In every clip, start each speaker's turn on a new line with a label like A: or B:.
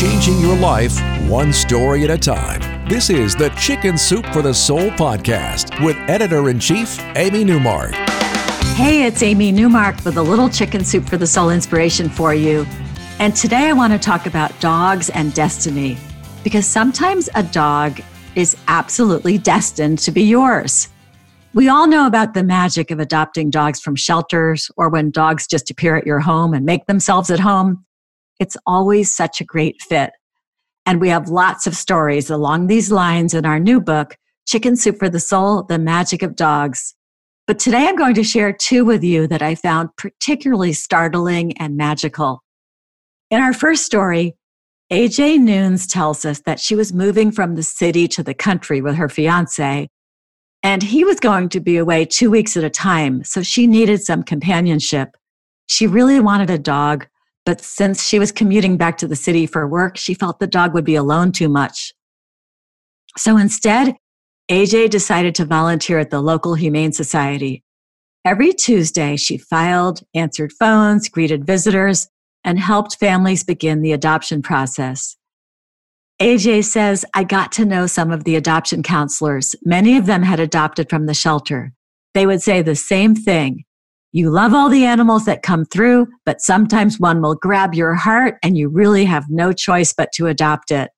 A: Changing your life one story at a time. This is the Chicken Soup for the Soul podcast with editor in chief, Amy Newmark.
B: Hey, it's Amy Newmark with a little Chicken Soup for the Soul inspiration for you. And today I want to talk about dogs and destiny because sometimes a dog is absolutely destined to be yours. We all know about the magic of adopting dogs from shelters or when dogs just appear at your home and make themselves at home. It's always such a great fit. And we have lots of stories along these lines in our new book, Chicken Soup for the Soul The Magic of Dogs. But today I'm going to share two with you that I found particularly startling and magical. In our first story, AJ Nunes tells us that she was moving from the city to the country with her fiance, and he was going to be away two weeks at a time, so she needed some companionship. She really wanted a dog, but since she was commuting back to the city for work, she felt the dog would be alone too much. So instead, AJ decided to volunteer at the local Humane Society. Every Tuesday, she filed, answered phones, greeted visitors, and helped families begin the adoption process. AJ says, I got to know some of the adoption counselors. Many of them had adopted from the shelter. They would say the same thing. You love all the animals that come through, but sometimes one will grab your heart and you really have no choice but to adopt it.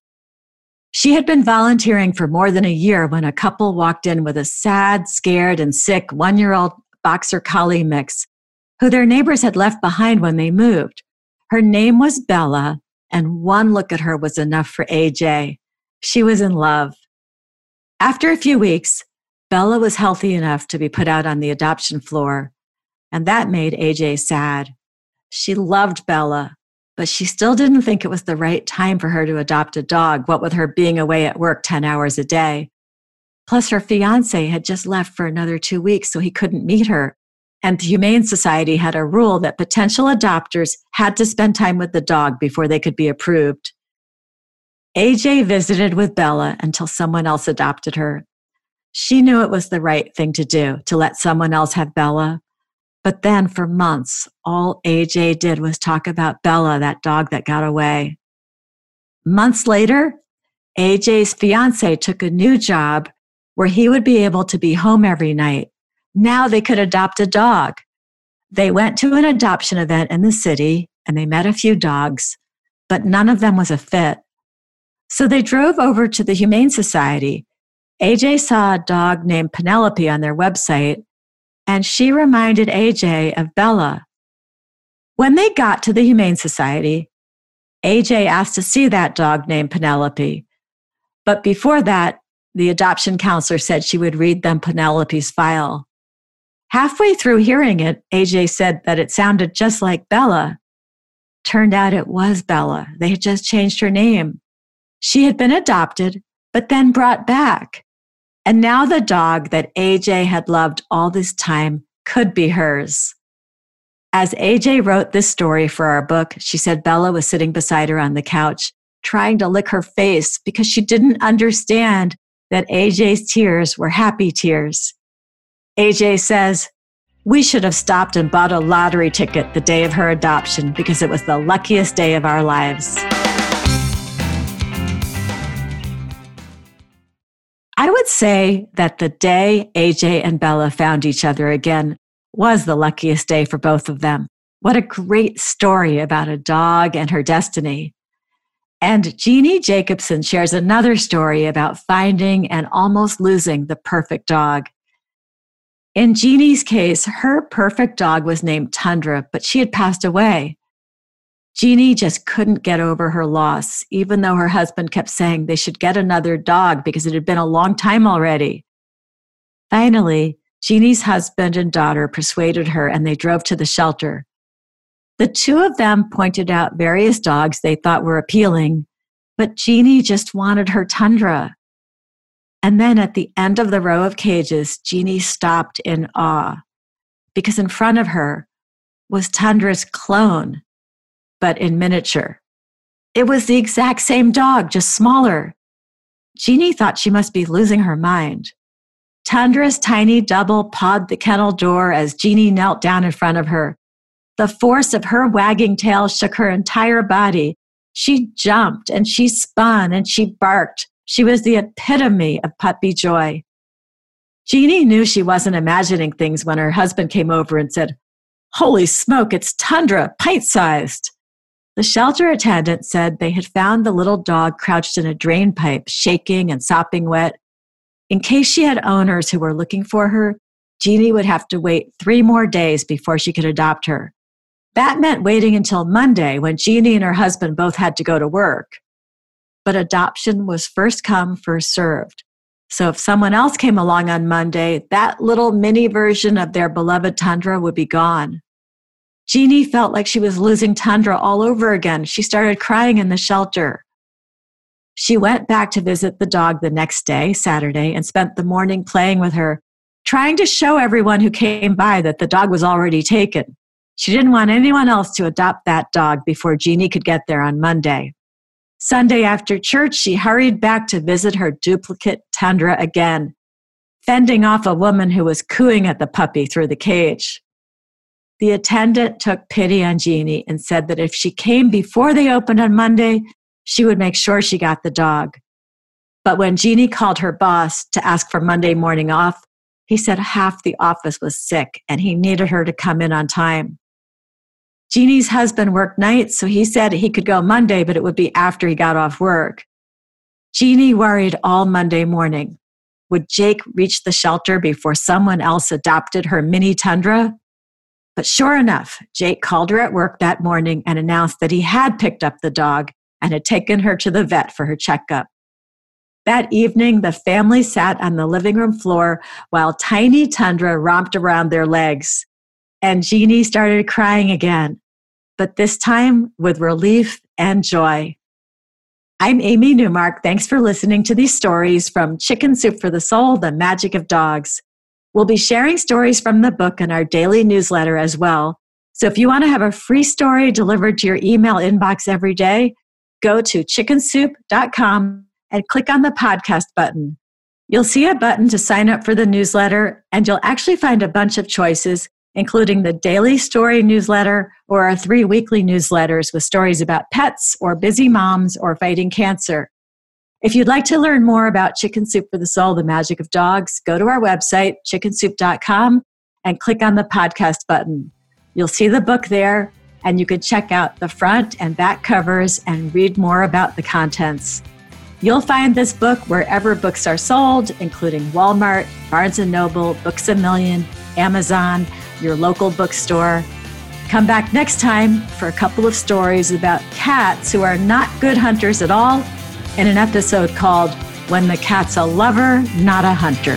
B: She had been volunteering for more than a year when a couple walked in with a sad, scared, and sick one year old boxer collie mix who their neighbors had left behind when they moved. Her name was Bella, and one look at her was enough for AJ. She was in love. After a few weeks, Bella was healthy enough to be put out on the adoption floor and that made AJ sad. She loved Bella, but she still didn't think it was the right time for her to adopt a dog, what with her being away at work 10 hours a day. Plus, her fiance had just left for another two weeks, so he couldn't meet her. And the Humane Society had a rule that potential adopters had to spend time with the dog before they could be approved. AJ visited with Bella until someone else adopted her. She knew it was the right thing to do to let someone else have Bella. But then for months, all AJ did was talk about Bella, that dog that got away. Months later, AJ's fiance took a new job where he would be able to be home every night. Now they could adopt a dog. They went to an adoption event in the city and they met a few dogs, but none of them was a fit. So they drove over to the Humane Society. AJ saw a dog named Penelope on their website and she reminded AJ of Bella. When they got to the Humane Society, AJ asked to see that dog named Penelope. But before that, the adoption counselor said she would read them Penelope's file. Halfway through hearing it, AJ said that it sounded just like Bella. Turned out it was Bella. They had just changed her name. She had been adopted, but then brought back. And now the dog that AJ had loved all this time could be hers. As AJ wrote this story for our book, she said Bella was sitting beside her on the couch, trying to lick her face because she didn't understand that AJ's tears were happy tears. AJ says, We should have stopped and bought a lottery ticket the day of her adoption because it was the luckiest day of our lives. I would say that the day AJ and Bella found each other again was the luckiest day for both of them. What a great story about a dog and her destiny. And Jeannie Jacobson shares another story about finding and almost losing the perfect dog. In Jeannie's case, her perfect dog was named Tundra, but she had passed away. Jeannie just couldn't get over her loss, even though her husband kept saying they should get another dog because it had been a long time already. Finally, Jeannie's husband and daughter persuaded her and they drove to the shelter. The two of them pointed out various dogs they thought were appealing, but Jeannie just wanted her Tundra. And then at the end of the row of cages, Jeannie stopped in awe because in front of her was Tundra's clone, but in miniature. It was the exact same dog, just smaller. Jeannie thought she must be losing her mind. Tundra's tiny double pawed the kennel door as Jeannie knelt down in front of her. The force of her wagging tail shook her entire body. She jumped and she spun and she barked. She was the epitome of puppy joy. Jeannie knew she wasn't imagining things when her husband came over and said, Holy smoke, it's Tundra, pint sized. The shelter attendant said they had found the little dog crouched in a drain pipe, shaking and sopping wet. In case she had owners who were looking for her, Jeannie would have to wait three more days before she could adopt her. That meant waiting until Monday when Jeannie and her husband both had to go to work. But adoption was first come, first served. So if someone else came along on Monday, that little mini version of their beloved Tundra would be gone. Jeannie felt like she was losing Tundra all over again. She started crying in the shelter. She went back to visit the dog the next day, Saturday, and spent the morning playing with her, trying to show everyone who came by that the dog was already taken. She didn't want anyone else to adopt that dog before Jeannie could get there on Monday. Sunday after church, she hurried back to visit her duplicate Tundra again, fending off a woman who was cooing at the puppy through the cage. The attendant took pity on Jeannie and said that if she came before they opened on Monday, she would make sure she got the dog. But when Jeannie called her boss to ask for Monday morning off, he said half the office was sick and he needed her to come in on time. Jeannie's husband worked nights, so he said he could go Monday, but it would be after he got off work. Jeannie worried all Monday morning. Would Jake reach the shelter before someone else adopted her mini tundra? But sure enough, Jake called her at work that morning and announced that he had picked up the dog and had taken her to the vet for her checkup. That evening, the family sat on the living room floor while tiny Tundra romped around their legs. And Jeannie started crying again but this time with relief and joy. I'm Amy Newmark. Thanks for listening to these stories from Chicken Soup for the Soul, The Magic of Dogs. We'll be sharing stories from the book in our daily newsletter as well. So if you want to have a free story delivered to your email inbox every day, go to chickensoup.com and click on the podcast button. You'll see a button to sign up for the newsletter, and you'll actually find a bunch of choices including the daily story newsletter or our three weekly newsletters with stories about pets or busy moms or fighting cancer. If you'd like to learn more about Chicken Soup for the Soul, the magic of dogs, go to our website, chickensoup.com, and click on the podcast button. You'll see the book there, and you can check out the front and back covers and read more about the contents. You'll find this book wherever books are sold, including Walmart, Barnes & Noble, Books A Million, Amazon, your local bookstore. Come back next time for a couple of stories about cats who are not good hunters at all in an episode called When the Cat's a Lover, Not a Hunter.